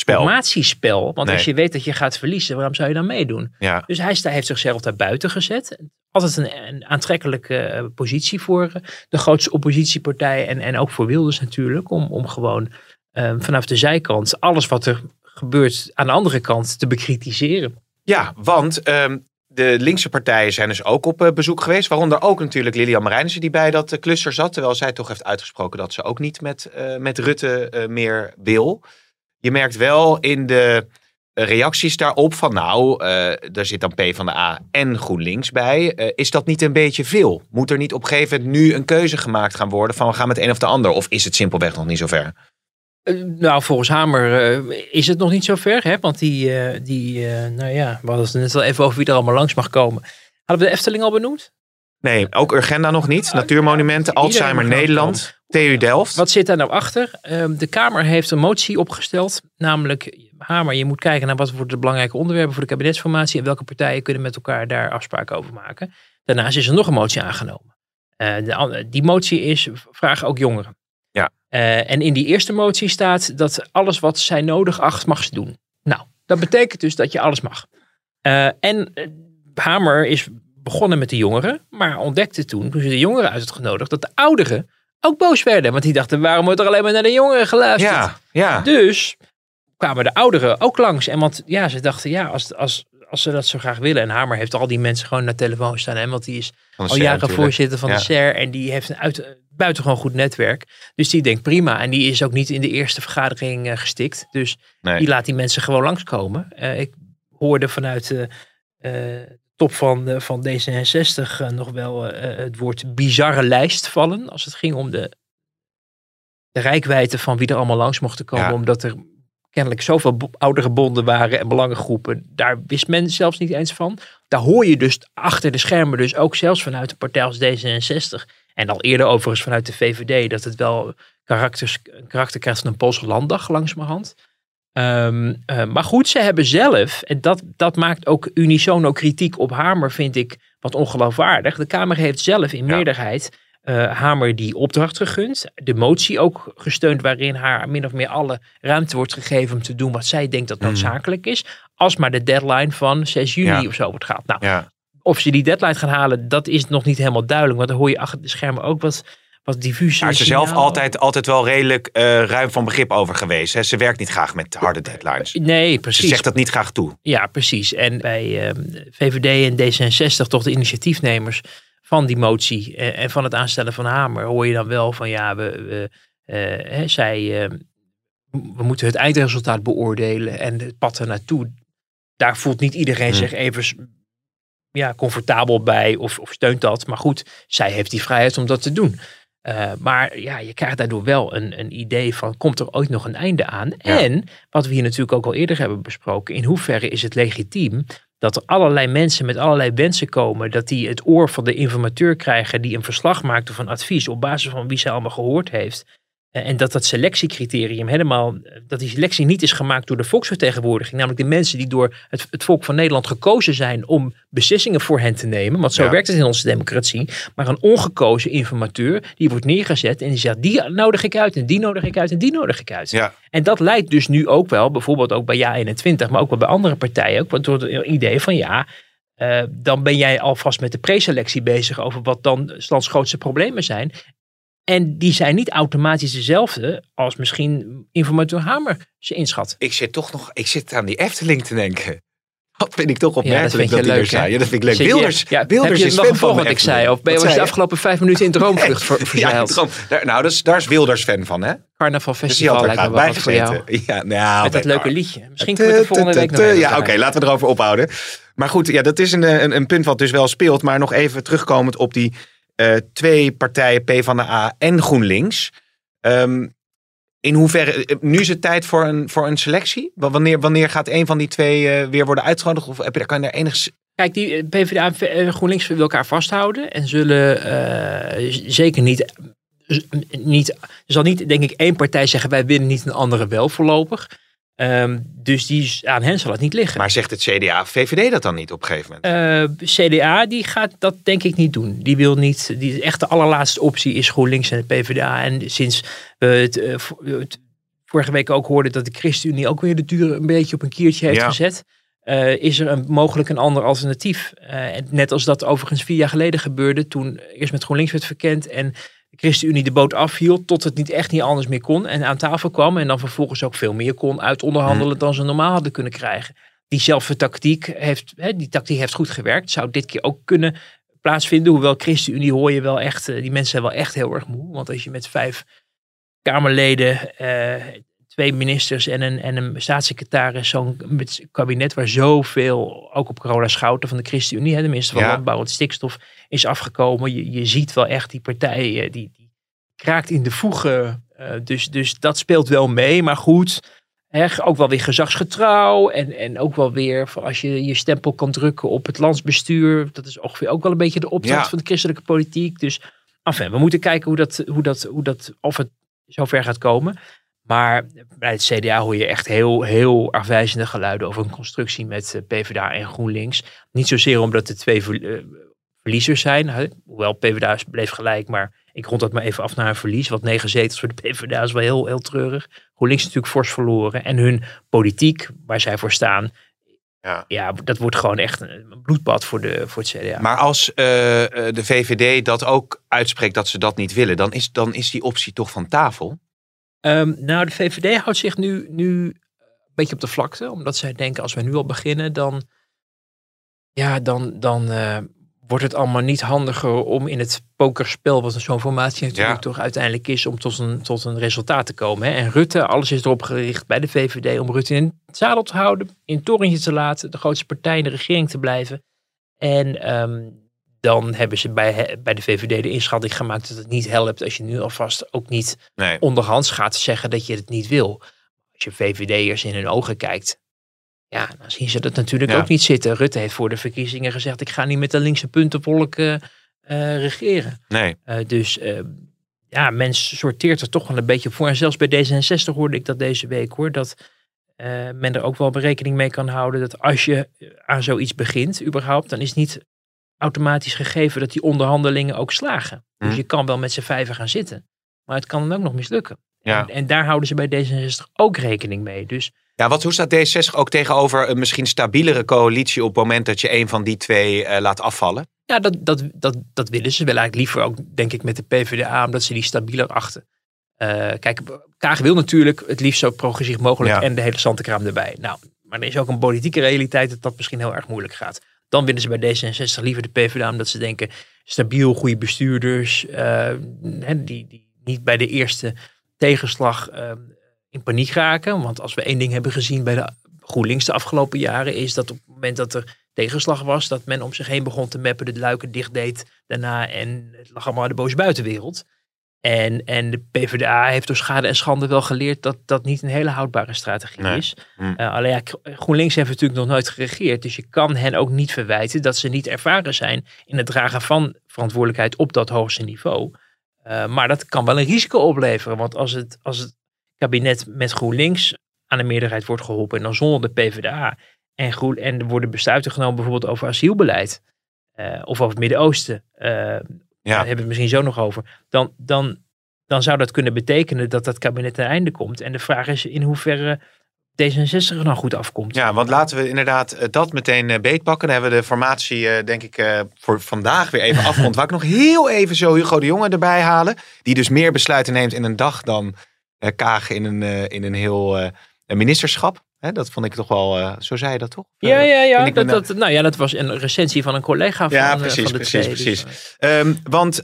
Spel. formatiespel. Want Nee. als je weet dat je gaat verliezen, waarom zou je dan meedoen? Ja. Dus hij heeft zichzelf daar buiten gezet. Altijd een, een aantrekkelijke eh, positie voor eh, de grootste oppositiepartij. En, en ook voor Wilders natuurlijk. Om, om gewoon eh, vanaf de zijkant alles wat er gebeurt aan de andere kant te bekritiseren. Ja, want ehm, de linkse partijen zijn dus ook op eh, bezoek geweest. Waaronder ook natuurlijk Lilian Marijnissen die bij dat cluster zat. Terwijl zij toch heeft uitgesproken dat ze ook niet met, met Rutte meer wil. Je merkt wel in de eh, reacties daarop van nou, eh daar zit dan P van de A en GroenLinks bij. Eh, is dat niet een beetje veel? Moet er niet op een gegeven moment nu een keuze gemaakt gaan worden van we gaan met een of de ander? Of is het simpelweg nog niet zover? Eh, nou, volgens Hamer is het nog niet zo ver. Hè? Want die, die nou ja, we hadden het net al even over wie er allemaal langs mag komen. Hadden we de Efteling al benoemd? Nee, ook Urgenda nog niet. Natuurmonumenten, Alzheimer Nederland, TU Delft. Wat zit daar nou achter? Ehm, de Kamer heeft een motie opgesteld. Namelijk, Hamer, je moet kijken naar wat worden de belangrijke onderwerpen voor de kabinetsformatie. En welke partijen kunnen met elkaar daar afspraken over maken. Daarnaast is er nog een motie aangenomen. Eh, die motie is, vragen ook jongeren. Ja. Eh, en in die eerste motie staat dat alles wat zij nodig acht, mag ze doen. Nou, dat betekent dus dat je alles mag. Eh, en Hamer is begonnen met de jongeren, maar ontdekte toen, toen ze de jongeren uit had genodigd, dat de ouderen ook boos werden. Want die dachten, waarom wordt er alleen maar naar de jongeren geluisterd? Ja, ja. Dus kwamen de ouderen ook langs. En want ja, ze dachten, ja, als, als, als ze dat zo graag willen. En Hamer heeft al die mensen gewoon naar telefoon staan. Hè, want die is al jaren natuurlijk. voorzitter van Ja. de SER. En die heeft een uit, buitengewoon goed netwerk. Dus die denkt prima. En die is ook niet in de eerste vergadering eh, gestikt. Dus Nee. die laat die mensen gewoon langskomen. Eh ik hoorde vanuit eh, top van, de- van D66 eh, nog wel eh, het woord bizarre lijst vallen. Als het ging om de, de rijkwijde van wie er allemaal langs mochten komen. Ja. Omdat er kennelijk zoveel oudere bonden waren en belangengroepen. Daar wist men zelfs niet eens van. Daar hoor je dus achter de schermen dus ook zelfs vanuit een partij als D66. En al eerder overigens vanuit de VVD. Dat het wel karakters, karakter krijgt van een Poolse landdag langzamerhand. Ehm, eh, maar goed, ze hebben zelf, en dat, dat maakt ook unisono kritiek op Hamer, vind ik wat ongeloofwaardig. De Kamer heeft zelf in Ja. meerderheid eh, Hamer die opdracht gegund. De motie ook gesteund waarin haar min of meer alle ruimte wordt gegeven om te doen wat zij denkt dat noodzakelijk is. Als maar de deadline van 6 juni Ja. of zo wordt gehaald. Nou, Ja. of ze die deadline gaan halen, dat is nog niet helemaal duidelijk. Want dan hoor je achter de schermen ook wat, wat diffuus. Daar is ze zelf altijd, altijd wel redelijk eh, ruim van begrip over geweest. Hè? Ze werkt niet graag met harde deadlines. Nee, Ze precies. zegt dat niet graag toe. Ja, precies. En bij ehm, VVD en D66, toch de initiatiefnemers van die motie eh, en van het aanstellen van Hamer, hoor je dan wel van ja, we, we, eh, hè, zij, ehm, we moeten het eindresultaat beoordelen en het pad er naartoe. Daar voelt niet iedereen Hmm. zich even ja, comfortabel bij of, of steunt dat. Maar goed, zij heeft die vrijheid om dat te doen. Eh, maar ja, je krijgt daardoor wel een, een idee van, komt er ooit nog een einde aan? Ja. En, wat we hier natuurlijk ook al eerder hebben besproken, in hoeverre is het legitiem dat er allerlei mensen met allerlei wensen komen, dat die het oor van de informateur krijgen die een verslag maakt of een advies op basis van wie ze allemaal gehoord heeft. Eh, En dat dat selectiecriterium helemaal, eh, dat die selectie niet is gemaakt door de volksvertegenwoordiging. Namelijk de mensen die door het, het volk van Nederland gekozen zijn om beslissingen voor hen te nemen. Want zo Ja. werkt het in onze democratie. Maar een ongekozen informateur, die wordt neergezet en die zegt, die nodig ik uit en die nodig ik uit en die nodig ik uit. Ja. En dat leidt dus nu ook wel, bijvoorbeeld ook bij Ja21, maar ook wel bij andere partijen, ook tot het idee van ja, eh, dan ben jij alvast met de preselectie bezig over wat dan lands grootste problemen zijn. En die zijn niet automatisch dezelfde als misschien informateur Hamer ze inschat. Ik zit toch nog ik zit aan die Efteling te denken. Dat vind ik toch Ja, dat opmerkelijk dat, hij er leuk, zei. Ja, dat vind ik leuk. Wilders, ja, Wilders is nog fan van wat ik zei? Of ben je de afgelopen vijf minuten in droomvlucht ver, verzeild? daar, nou, dat is, daar is Wilders fan van, hè? Carnaval Dus Festival had er lijkt me wel voor jou. Ja, nou, Met dat leuke liedje. Misschien kunnen we het volgende week nog Ja, oké, laten we erover ophouden. Maar goed, ja, dat is een, een, een punt wat dus wel speelt. Maar nog even terugkomend op die eh, twee partijen, PvdA en GroenLinks. Ehm, in hoeverre, eh, nu is het tijd voor een, voor een selectie? Wa- Wanneer, wanneer gaat een van die twee eh, weer worden uitgenodigd? Of heb je, kan je daar enig... Kijk, die eh, PvdA en eh, GroenLinks willen elkaar vasthouden. En zullen eh, zeker niet, niet... Zal niet, denk ik, één partij zeggen... wij willen niet een andere wel voorlopig. Ehm, dus die, aan hen zal het niet liggen. Maar zegt het CDA of VVD dat dan niet op een gegeven moment? Eh, CDA die gaat dat denk ik niet doen. Die wil niet. Die echt de allerlaatste optie is GroenLinks en de PvdA. En sinds we het, eh, vo- het vorige week ook hoorden dat de ChristenUnie ook weer de duur een beetje op een kiertje heeft Ja. gezet. eh, is er een, mogelijk een ander alternatief. Net als dat overigens vier jaar geleden gebeurde. Toen eerst met GroenLinks werd verkend. En ChristenUnie de boot afhield. Tot het niet echt niet anders meer kon. En aan tafel kwam. En dan vervolgens ook veel meer kon uit onderhandelen dan ze normaal hadden kunnen krijgen. diezelfde tactiek heeft, hè, die tactiek heeft goed gewerkt. Zou dit keer ook kunnen plaatsvinden. Hoewel ChristenUnie hoor je wel echt, die mensen zijn wel echt heel erg moe. Want als je met vijf Kamerleden, twee ministers en een, en een staatssecretaris, zo'n kabinet waar zoveel, ook op corona schouten van de ChristenUnie, de minister van Ja. Landbouw en Stikstof, is afgekomen. Je, je ziet wel echt die partij, eh, die, die kraakt in de voegen. Eh, dus, dus dat speelt wel mee. Maar goed, hè, ook wel weer gezagsgetrouw. En, en ook wel weer, als je je stempel kan drukken op het landsbestuur. Dat is ongeveer ook wel een beetje de opdracht Ja. van de christelijke politiek. Dus enfin, we moeten kijken hoe dat, hoe dat, hoe dat, of het zover gaat komen. Maar bij het CDA hoor je echt heel, heel afwijzende geluiden over een constructie met eh, PvdA en GroenLinks. Niet zozeer omdat de twee eh, verliezers zijn. Hoewel PvdA bleef gelijk, maar ik rond dat maar even af naar een verlies. Want negen zetels voor de PvdA is wel heel, heel treurig. GroenLinks is natuurlijk fors verloren. En hun politiek, waar zij voor staan, Ja. ja, dat wordt gewoon echt een bloedbad voor, de, voor het CDA. Maar als eh, de VVD dat ook uitspreekt dat ze dat niet willen, dan is, dan is die optie toch van tafel. Ehm, nou, de VVD houdt zich nu, nu een beetje op de vlakte. Omdat zij denken, als we nu al beginnen, dan, ja, dan, dan eh, wordt het allemaal niet handiger om in het pokerspel, wat zo'n formatie natuurlijk Ja. toch uiteindelijk is, om tot een, tot een resultaat te komen. Hè? En Rutte, alles is erop gericht bij de VVD om Rutte in het zadel te houden, in het torentje te laten, de grootste partij in de regering te blijven. En ehm, dan hebben ze bij, bij de VVD de inschatting gemaakt dat het niet helpt als je nu alvast ook niet Nee. onderhands gaat zeggen dat je het niet wil. Als je VVD'ers in hun ogen kijkt, ja, dan zien ze dat natuurlijk Ja. ook niet zitten. Rutte heeft voor de verkiezingen gezegd, ik ga niet met de linkse puntenvolk eh, eh, regeren. Nee. Eh, dus eh, ja, men sorteert er toch wel een beetje voor. En zelfs bij D66 hoorde ik dat deze week hoor, dat men er ook wel berekening mee kan houden dat als je aan zoiets begint, überhaupt, dan is niet automatisch gegeven dat die onderhandelingen ook slagen. Dus Hm. je kan wel met z'n vijven gaan zitten, maar het kan dan ook nog mislukken. Ja. En, en daar houden ze bij D66 ook rekening mee. Dus Ja, wat, hoe staat D66 ook tegenover een misschien stabielere coalitie op het moment dat je een van die twee eh, laat afvallen? ja, dat, dat, dat, dat willen ze. Willen eigenlijk liever ook, denk ik, met de PvdA, omdat ze die stabieler achten. Eh, kijk, Kaag wil natuurlijk het liefst zo progressief mogelijk Ja. en de hele zantenkraam erbij. Nou, maar er is ook een politieke realiteit dat dat misschien heel erg moeilijk gaat. Dan willen ze bij D66 liever de PvdA, omdat ze denken stabiel, goede bestuurders, eh, die, die niet bij de eerste tegenslag eh, in paniek raken. Want als we één ding hebben gezien bij de GroenLinks de afgelopen jaren, is dat op het moment dat er tegenslag was, dat men om zich heen begon te meppen, de luiken dicht deed daarna en het lag allemaal de boze buitenwereld. En, en de PvdA heeft door schade en schande wel geleerd dat dat niet een hele houdbare strategie Nee. is. Eh, alleen ja, GroenLinks heeft natuurlijk nog nooit geregeerd. Dus je kan hen ook niet verwijten dat ze niet ervaren zijn in het dragen van verantwoordelijkheid op dat hoogste niveau. Eh, maar dat kan wel een risico opleveren. Want als het, als het kabinet met GroenLinks aan de meerderheid wordt geholpen en dan zonder de PvdA en, groen, en er worden besluiten genomen bijvoorbeeld over asielbeleid eh, of over het Midden-Oosten, eh, daar hebben we het misschien zo nog over, dan, dan, dan zou dat kunnen betekenen dat dat kabinet ten einde komt. En de vraag is in hoeverre D66 er dan goed afkomt. Ja, want laten we inderdaad eh, dat meteen eh, beetpakken. Dan hebben we de formatie, eh, denk ik, voor vandaag weer even afgerond. Waar ik nog heel even zo Hugo de Jonge erbij halen. Die dus meer besluiten neemt in een dag dan Kaag in een, in een heel ministerschap. Hè, dat vond ik toch wel, eh, zo zei je dat toch? Ja, Eh, ja, ja. Dat, me- dat, nou ja, dat was een recensie van een collega van, Ja, eh, precies, van de precies, twee. Dus, precies. Ehm, want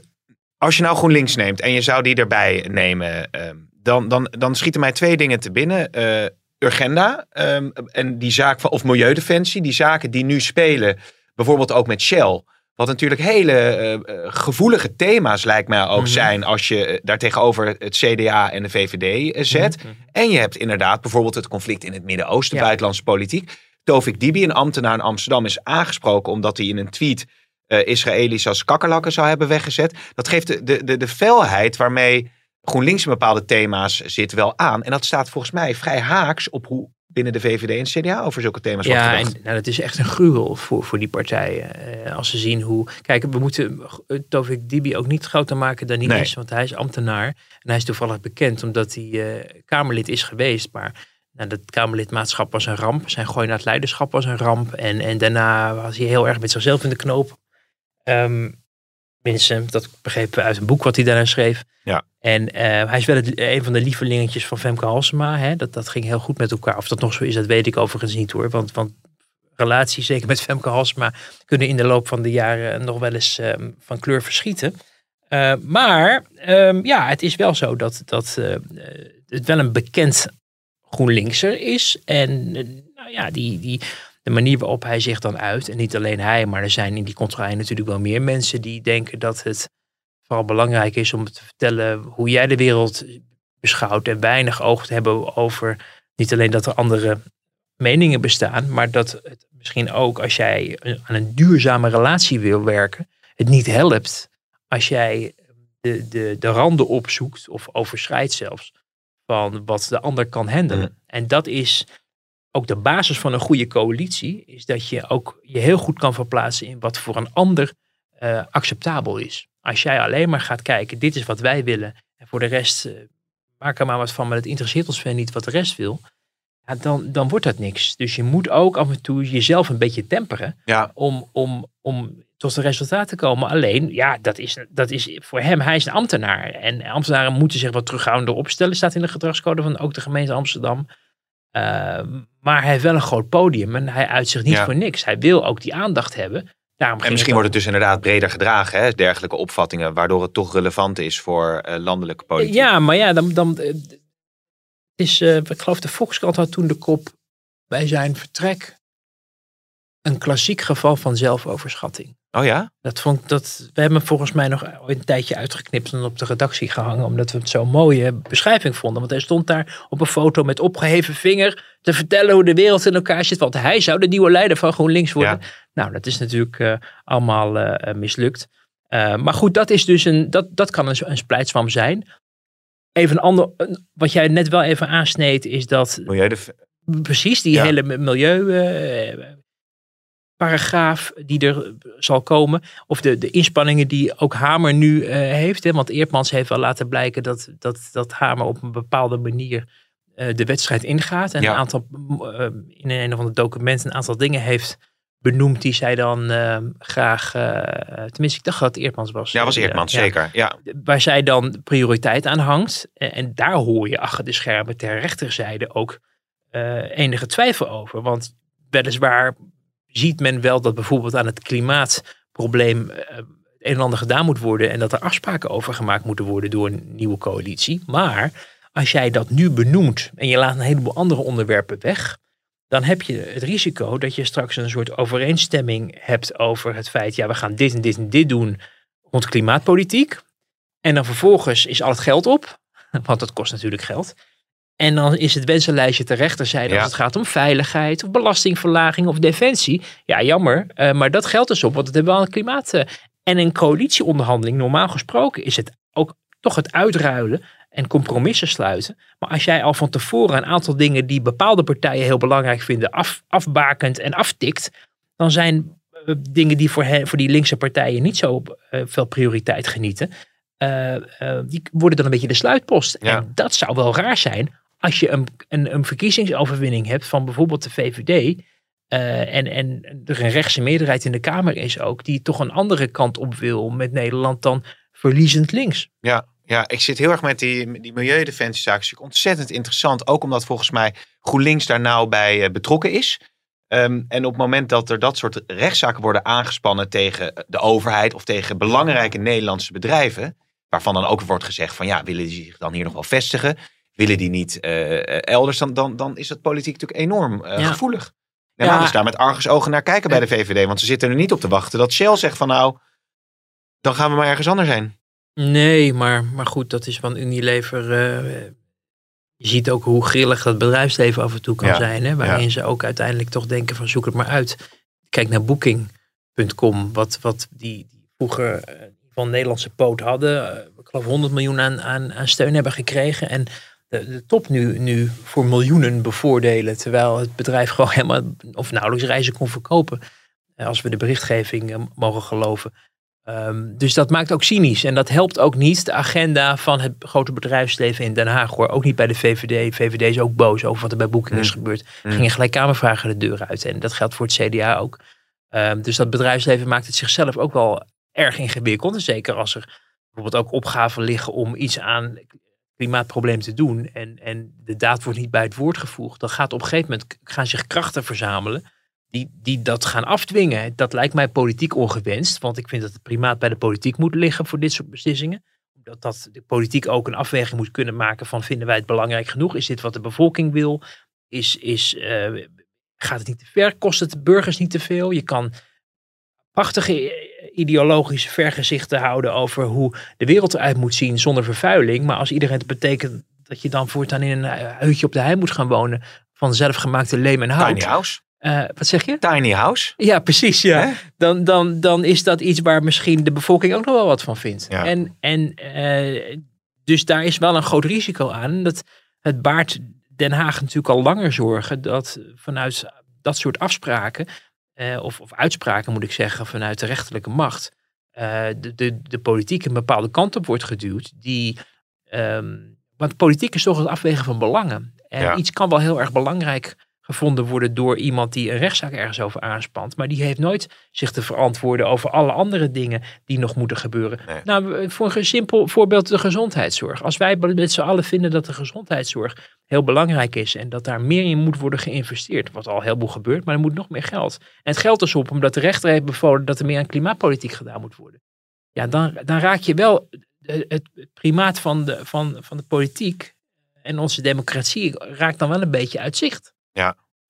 als je nou GroenLinks neemt en je zou die erbij nemen, ehm, dan, dan, dan schieten mij twee dingen te binnen. Eh, Urgenda ehm, en die zaak van, of Milieudefensie, die zaken die nu spelen, bijvoorbeeld ook met Shell. Wat natuurlijk hele eh, eh, gevoelige thema's lijkt mij ook Mhm. zijn als je eh, daar tegenover het CDA en de VVD eh, zet. Mhm. En je hebt inderdaad bijvoorbeeld het conflict in het Midden-Oosten, Ja. buitenlandse politiek. Tovik Dibi, een ambtenaar in Amsterdam, is aangesproken omdat hij in een tweet eh Israëli's als kakkerlakken zou hebben weggezet. Dat geeft de, de, de, de felheid waarmee GroenLinks in bepaalde thema's zit wel aan. En dat staat volgens mij vrij haaks op hoe binnen de VVD en CDA over zulke thema's wordt Ja, gedacht. en nou, dat is echt een gruwel voor, voor die partijen. Eh, als ze zien hoe. Kijk, we moeten eh, Tovik Dibi ook niet groter maken dan hij Nee. is. Want hij is ambtenaar. En hij is toevallig bekend omdat hij eh, Kamerlid is geweest. Maar nou, dat Kamerlidmaatschap was een ramp. Zijn gooi naar het leiderschap was een ramp. En, en daarna was hij heel erg met zichzelf in de knoop. Ehm Minstens, dat begrepen we uit een boek wat hij daarna schreef. Ja. En eh, hij is wel een van de lievelingetjes van Femke Halsema. Hè? Dat, dat ging heel goed met elkaar. Of dat nog zo is, dat weet ik overigens niet hoor. Want, want relatie, zeker met Femke Halsma, kunnen in de loop van de jaren nog wel eens ehm, van kleur verschieten. Uh, maar ehm, ja, het is wel zo dat, dat uh, het wel een bekend GroenLinkser is. En nou ja, die, die, de manier waarop hij zich dan uit, en niet alleen hij, maar er zijn in die contraille natuurlijk wel meer mensen die denken dat het vooral belangrijk is om te vertellen hoe jij de wereld beschouwt en weinig oog te hebben over niet alleen dat er andere meningen bestaan, maar dat het misschien ook als jij aan een duurzame relatie wil werken, het niet helpt als jij de, de, de randen opzoekt of overschrijdt zelfs van wat de ander kan handelen. En dat is ook de basis van een goede coalitie, is dat je ook je heel goed kan verplaatsen in wat voor een ander uh, acceptabel is. Als jij alleen maar gaat kijken, dit is wat wij willen, en voor de rest uh, maak er maar wat van, maar het interesseert ons verder niet wat de rest wil, ja, dan, dan wordt dat niks. Dus je moet ook af en toe jezelf een beetje temperen ja. om, om, om tot een resultaat te komen. Alleen, ja, dat is, dat is voor hem, hij is een ambtenaar. En ambtenaren moeten zich wat terughoudender opstellen, staat in de gedragscode van ook de gemeente Amsterdam. Uh, maar hij heeft wel een groot podium en hij uit zich niet voor niks. Hij wil ook die aandacht hebben. Daarom en misschien wordt het dus inderdaad breder gedragen, hè? dergelijke opvattingen, waardoor het toch relevant is voor uh, landelijke politiek. Ja, maar ja, dan, dan uh, is, uh, ik geloof de Volkskrant had toen de kop bij zijn vertrek een klassiek geval van zelfoverschatting. Oh ja? Dat vond, dat, we hebben volgens mij nog een tijdje uitgeknipt en op de redactie gehangen. Omdat we het zo'n mooie beschrijving vonden. Want hij stond daar op een foto met opgeheven vinger te vertellen hoe de wereld in elkaar zit. Want hij zou de nieuwe leider van GroenLinks worden. Nou, dat is natuurlijk uh, allemaal uh, mislukt. Uh, maar goed, dat, is dus een, dat, dat kan een, een splijtswam zijn. Even een ander, wat jij net wel even aansneed, is dat. Milieu de... Precies, die ja. hele milieu paragraaf die er zal komen. Of de, de inspanningen die ook Hamer nu uh, heeft. Hè? Want Eertmans heeft wel laten blijken dat, dat, dat Hamer op een bepaalde manier uh, de wedstrijd ingaat. En ja. een aantal, uh, in een of ander document een aantal dingen heeft benoemd die zij dan graag, tenminste ik dacht dat het Eertmans was. Ja, was Eertmans, zeker. Ja. Waar zij dan prioriteit aan hangt. En, en daar hoor je achter de schermen ter rechterzijde ook enige twijfel over. Want weliswaar ziet men wel dat bijvoorbeeld aan het klimaatprobleem het een en ander gedaan moet worden en dat er afspraken over gemaakt moeten worden door een nieuwe coalitie. Maar als jij dat nu benoemt en je laat een heleboel andere onderwerpen weg, dan heb je het risico dat je straks een soort overeenstemming hebt over het feit, ja, we gaan dit en dit en dit doen rond klimaatpolitiek. En dan vervolgens is al het geld op, want dat kost natuurlijk geld. En dan is het wensenlijstje ter rechterzijde ja. als het gaat om veiligheid of belastingverlaging of defensie. Ja, jammer, uh, maar dat geldt dus op, want het hebben we al klimaat. Uh, en een coalitieonderhandeling, normaal gesproken, is het ook toch het uitruilen en compromissen sluiten. Maar als jij al van tevoren een aantal dingen die bepaalde partijen heel belangrijk vinden, af, afbakent en aftikt, dan zijn uh, dingen die voor, hen, voor die linkse partijen niet zo veel prioriteit genieten. die worden dan een beetje de sluitpost. Ja. En dat zou wel raar zijn als je een, een, verkiezingsoverwinning hebt van bijvoorbeeld de VVD. Uh, en, en er een rechtse meerderheid in de Kamer is ook, die toch een andere kant op wil met Nederland dan verliezend links. Ja, ja ik zit heel erg met die, die milieudefensiezaak. is ontzettend interessant, ook omdat volgens mij GroenLinks daar nou bij uh, betrokken is. Um, en op het moment dat er dat soort rechtszaken worden aangespannen tegen de overheid of tegen belangrijke Nederlandse bedrijven, waarvan dan ook wordt gezegd van ja, willen die zich dan hier nog wel vestigen? Willen die niet uh, elders, dan, dan, dan is dat politiek natuurlijk enorm uh, ja. gevoelig. En ja. dus daar met argusogen naar kijken bij de VVD. Want ze zitten er niet op te wachten dat Shell zegt van nou, dan gaan we maar ergens anders heen. Nee, maar, maar goed, dat is van Unilever. Uh, je ziet ook hoe grillig dat bedrijfsleven af en toe kan ja. zijn. Hè? Waarin ze ook uiteindelijk toch denken van zoek het maar uit. Kijk naar Booking.com, wat, wat die, die vroeger van Nederlandse poot hadden. ik geloof 100 miljoen aan, aan, aan steun hebben gekregen. En de, de, top nu, nu voor miljoenen bevoordelen. Terwijl het bedrijf gewoon helemaal of nauwelijks reizen kon verkopen. Als we de berichtgeving mogen geloven. Um, dus dat maakt ook cynisch. En dat helpt ook niet de agenda van het grote bedrijfsleven in Den Haag. Hoor. Ook niet bij de VVD. VVD is ook boos over wat er bij Booking is gebeurd. Mm. Gingen gelijk kamervragen de deur uit. En dat geldt voor het CDA ook. Um, dus dat bedrijfsleven maakt het zichzelf ook wel erg ingewikkeld. En zeker als er bijvoorbeeld ook opgaven liggen om iets aan klimaatprobleem te doen en, en de daad wordt niet bij het woord gevoegd, dan gaat op een gegeven moment gaan zich krachten verzamelen die, die dat gaan afdwingen. Dat lijkt mij politiek ongewenst. Want ik vind dat het primaat bij de politiek moet liggen voor dit soort beslissingen. Dat, dat de politiek ook een afweging moet kunnen maken van vinden wij het belangrijk genoeg? Is dit wat de bevolking wil? Is, is, eh, gaat het niet te ver? Kost het de burgers niet te veel? Je kan prachtige ideologische vergezichten houden over hoe de wereld eruit moet zien zonder vervuiling. Maar als iedereen het betekent dat je dan voortaan in een huidje op de hei moet gaan wonen van zelfgemaakte leem en hout. Tiny house. Uh, wat zeg je? Tiny house. Ja, precies. Ja. Dan, dan, dan is dat iets waar misschien de bevolking ook nog wel wat van vindt. Ja. En, en uh, dus daar is wel een groot risico aan. Dat het baart Den Haag natuurlijk al langer zorgen dat vanuit dat soort afspraken, uh, of, of uitspraken moet ik zeggen, vanuit de rechterlijke macht, de, de, de politiek een bepaalde kant op wordt geduwd. Die, um, want politiek is toch het afwegen van belangen. En Ja. iets kan wel heel erg belangrijk gevonden worden door iemand die een rechtszaak ergens over aanspant. Maar die heeft nooit zich te verantwoorden over alle andere dingen die nog moeten gebeuren. Nee. Nou, voor een simpel voorbeeld de gezondheidszorg. Als wij met z'n allen vinden dat de gezondheidszorg heel belangrijk is en dat daar meer in moet worden geïnvesteerd, wat al heel veel gebeurt, maar er moet nog meer geld. En het geld is op omdat de rechter heeft bevolen dat er meer aan klimaatpolitiek gedaan moet worden. Ja, dan, dan raak je wel het, het primaat van de, van, van de politiek en onze democratie raakt dan wel een beetje uit zicht.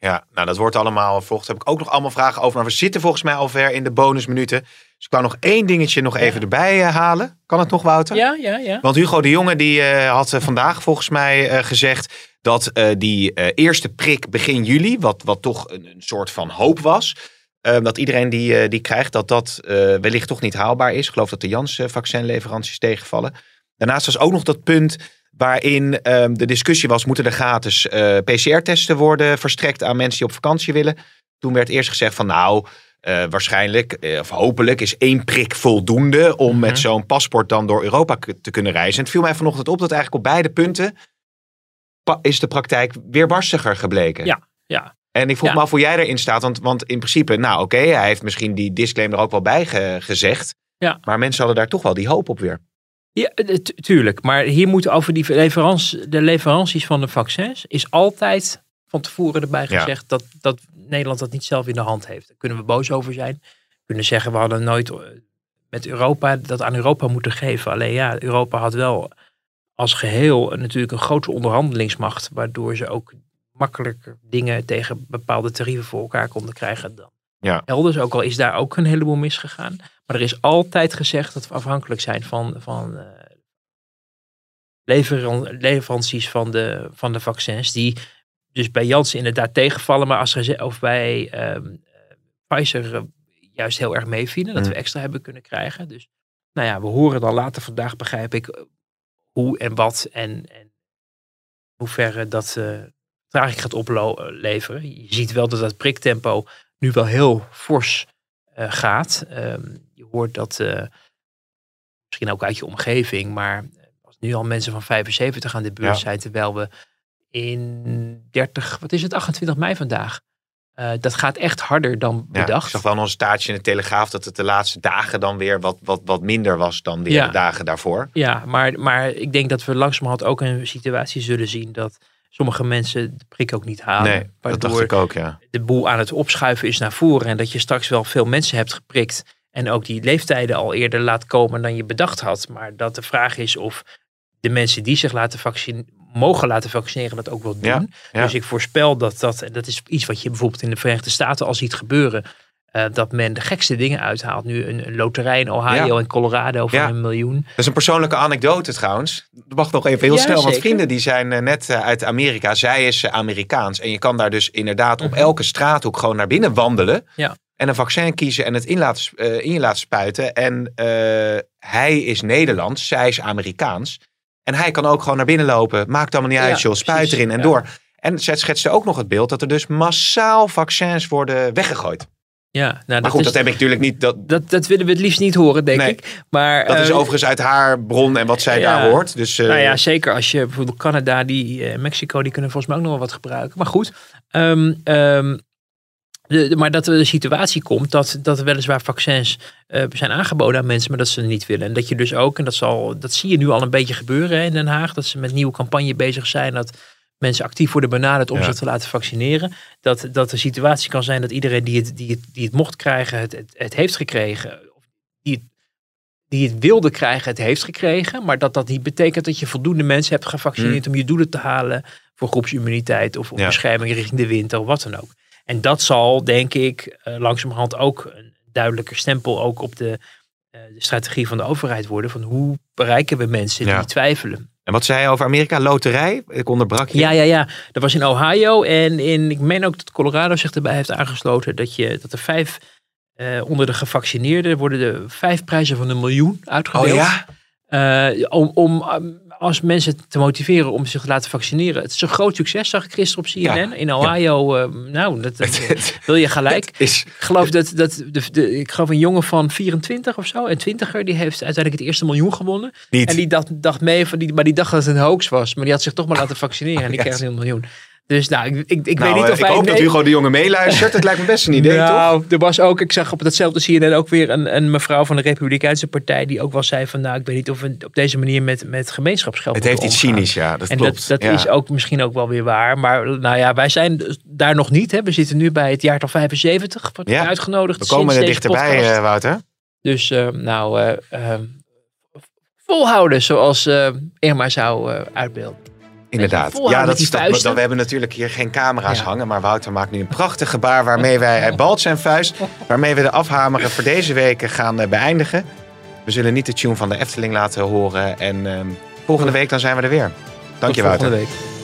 Ja, nou dat wordt allemaal volgens. Heb ik ook nog allemaal vragen over. Maar we zitten volgens mij al ver in de bonusminuten. Dus ik wou nog één dingetje nog even erbij eh, halen. Kan het nog, Wouter? Ja, ja, ja. Want Hugo de Jonge die eh, had eh, vandaag volgens mij gezegd dat die eerste prik begin juli, wat, wat toch een, een soort van hoop was, dat iedereen die, die krijgt, dat dat wellicht toch niet haalbaar is. Ik geloof dat de Jans-vaccinleveranties tegenvallen. Daarnaast was ook nog dat punt waarin ehm, de discussie was, moeten er gratis eh, PCR-testen worden verstrekt aan mensen die op vakantie willen? Toen werd eerst gezegd van nou, eh, waarschijnlijk eh, of hopelijk is één prik voldoende om met zo'n paspoort dan door Europa te kunnen reizen. En het viel mij vanochtend op dat eigenlijk op beide punten is de praktijk weerbarstiger gebleken. Ja, ja. En ik vroeg Ja. me af hoe jij erin staat, want, want in principe, nou oké, hij heeft misschien die disclaimer er ook wel bij ge- gezegd. Ja. Maar mensen hadden daar toch wel die hoop op weer. Ja, eh, tu- tuurlijk. Maar hier moet over die leverance, de leveranties van de vaccins is altijd van tevoren erbij Ja. gezegd dat, dat Nederland dat niet zelf in de hand heeft. Daar kunnen we boos over zijn. We kunnen zeggen we hadden nooit eh, met Europa dat aan Europa moeten geven. Alleen ja, Europa had wel als geheel natuurlijk een grote onderhandelingsmacht, waardoor ze ook makkelijker dingen tegen bepaalde tarieven voor elkaar konden krijgen dan Ja. elders. Ook al is daar ook een heleboel misgegaan. Maar er is altijd gezegd dat we afhankelijk zijn van, van eh, leveran- leveranties van de, van de vaccins. Die dus bij Janssen inderdaad tegenvallen. Maar als of bij ehm, eh, Pfizer eh, juist heel erg meevielen. Dat Mm. we extra hebben kunnen krijgen. Dus nou ja, we horen dan later vandaag begrijp ik hoe en wat en, en hoe ver dat traging gaat opleveren. Je ziet wel dat dat priktempo nu wel heel fors eh, gaat. Ehm, je hoort dat eh, misschien ook uit je omgeving, maar als nu al mensen van 75 aan de beurt Ja. zijn, terwijl we in 30, wat is het, 28 mei vandaag. Eh, dat gaat echt harder dan Ja, bedacht. ik zag wel staartje in de Telegraaf dat het de laatste dagen dan weer wat, wat, wat minder was dan de Ja. dagen daarvoor. Ja, maar, maar ik denk dat we langzamerhand ook een situatie zullen zien dat sommige mensen de prik ook niet halen. nee, dat dacht waardoor ik ook, ja. de boel aan het opschuiven is naar voren. En dat je straks wel veel mensen hebt geprikt. En ook die leeftijden al eerder laat komen dan je bedacht had. Maar dat de vraag is of de mensen die zich laten vaccineren, mogen laten vaccineren, dat ook wel doen. Ja, ja. Dus ik voorspel dat dat, en dat is iets wat je bijvoorbeeld in de Verenigde Staten al ziet gebeuren. Eh, dat men de gekste dingen uithaalt. Nu een, een loterij in Ohio Ja. en Colorado van Ja. een miljoen. Dat is een persoonlijke anekdote trouwens. Dat mag nog even heel Ja, snel. Want vrienden die zijn eh, net eh, uit Amerika. Zij is Amerikaans. En je kan daar dus inderdaad op Mhm. elke straathoek gewoon naar binnen wandelen. Ja. En een vaccin kiezen en het in, laten, in je laten spuiten. En hij is Nederlands. Zij is Amerikaans. En hij kan ook gewoon naar binnen lopen. Maakt allemaal niet uit joh. Spuit erin en door. En zij schetste ook nog het beeld dat er dus massaal vaccins worden weggegooid. Ja, nou, Maar dat, goed, is, dat heb ik natuurlijk niet. Dat, dat, dat willen we het liefst niet horen, denk Nee. ik. Maar, dat is eh, overigens uit haar bron en wat zij ja. daar hoort. Dus, eh, Nou ja, zeker als je bijvoorbeeld Canada, die, eh, Mexico, die kunnen volgens mij ook nog wel wat gebruiken. Maar goed, ehm, ehm, de, de- maar dat er de situatie komt dat, dat er weliswaar vaccins eh, zijn aangeboden aan mensen, maar dat ze het niet willen. En dat je dus ook, en dat, zal, dat zie je nu al een beetje gebeuren hè, in Den Haag, dat ze met nieuwe campagne bezig zijn, dat mensen actief worden benaderd om Ja. zich te laten vaccineren. Dat, dat de situatie kan zijn dat iedereen die het, die het, die het mocht krijgen, het, het, het heeft gekregen. Of Die het, die het wilde krijgen, het heeft gekregen. Maar dat dat niet betekent dat je voldoende mensen hebt gevaccineerd om je doelen te halen voor groepsimmuniteit of, of Ja. bescherming richting de winter of wat dan ook. En dat zal, denk ik, eh, langzamerhand ook een duidelijker stempel ook op de, eh, de strategie van de overheid worden. Van hoe bereiken we mensen Ja. die twijfelen. En wat zei je over Amerika? Loterij? Ik onderbrak je. Ja, ja, ja. Dat was in Ohio. En in, ik meen ook dat Colorado zich erbij heeft aangesloten. Dat, je, dat er vijf, eh, onder de gevaccineerden worden er vijf prijzen van een miljoen uitgedeeld. Oh ja? Eh, om, om um, als mensen te motiveren om zich te laten vaccineren. Het is een groot succes, zag ik gisteren op CNN. Ja. In Ohio, eh, nou, dat, dat, wil je gelijk. Is, Ik geloof dat, dat de, de, ik geloof een jongen van 24 of zo, een twintiger, die heeft uiteindelijk het eerste miljoen gewonnen. niet. En die dacht, dacht mee, van die, maar die dacht dat het een hoax was. Maar die had zich toch maar laten vaccineren en die kreeg een miljoen. Dus nou, ik, ik, ik nou, weet niet of ik wij... hoop dat Hugo de Jonge meeluistert. Het lijkt me best een idee, toch? nou, er was ook, ik zag op datzelfde CNN ook weer een, een mevrouw van de Republikeinse Partij die ook wel zei van, nou, ik weet niet of we op deze manier met, met gemeenschapsgeld Het heeft iets cynisch, ja. Dat En klopt. dat, dat ja. is ook misschien ook wel weer waar. Maar nou ja, wij zijn dus daar nog niet. Hè. We zitten nu bij het jaartal 75. Wordt Ja, uitgenodigd. We komen er dichterbij, eh, Wouter. Dus eh, nou, eh, volhouden zoals Irma zou uitbeelden. Inderdaad. Ja, dat is dat, we hebben natuurlijk hier geen camera's Ja. hangen. Maar Wouter maakt nu een prachtig gebaar waarmee wij, hij balt zijn vuist. Waarmee we de afhameren voor deze week gaan eh, beëindigen. We zullen niet de tune van de Efteling laten horen. En ehm, volgende week dan zijn we er weer. Dank je Wouter. volgende week.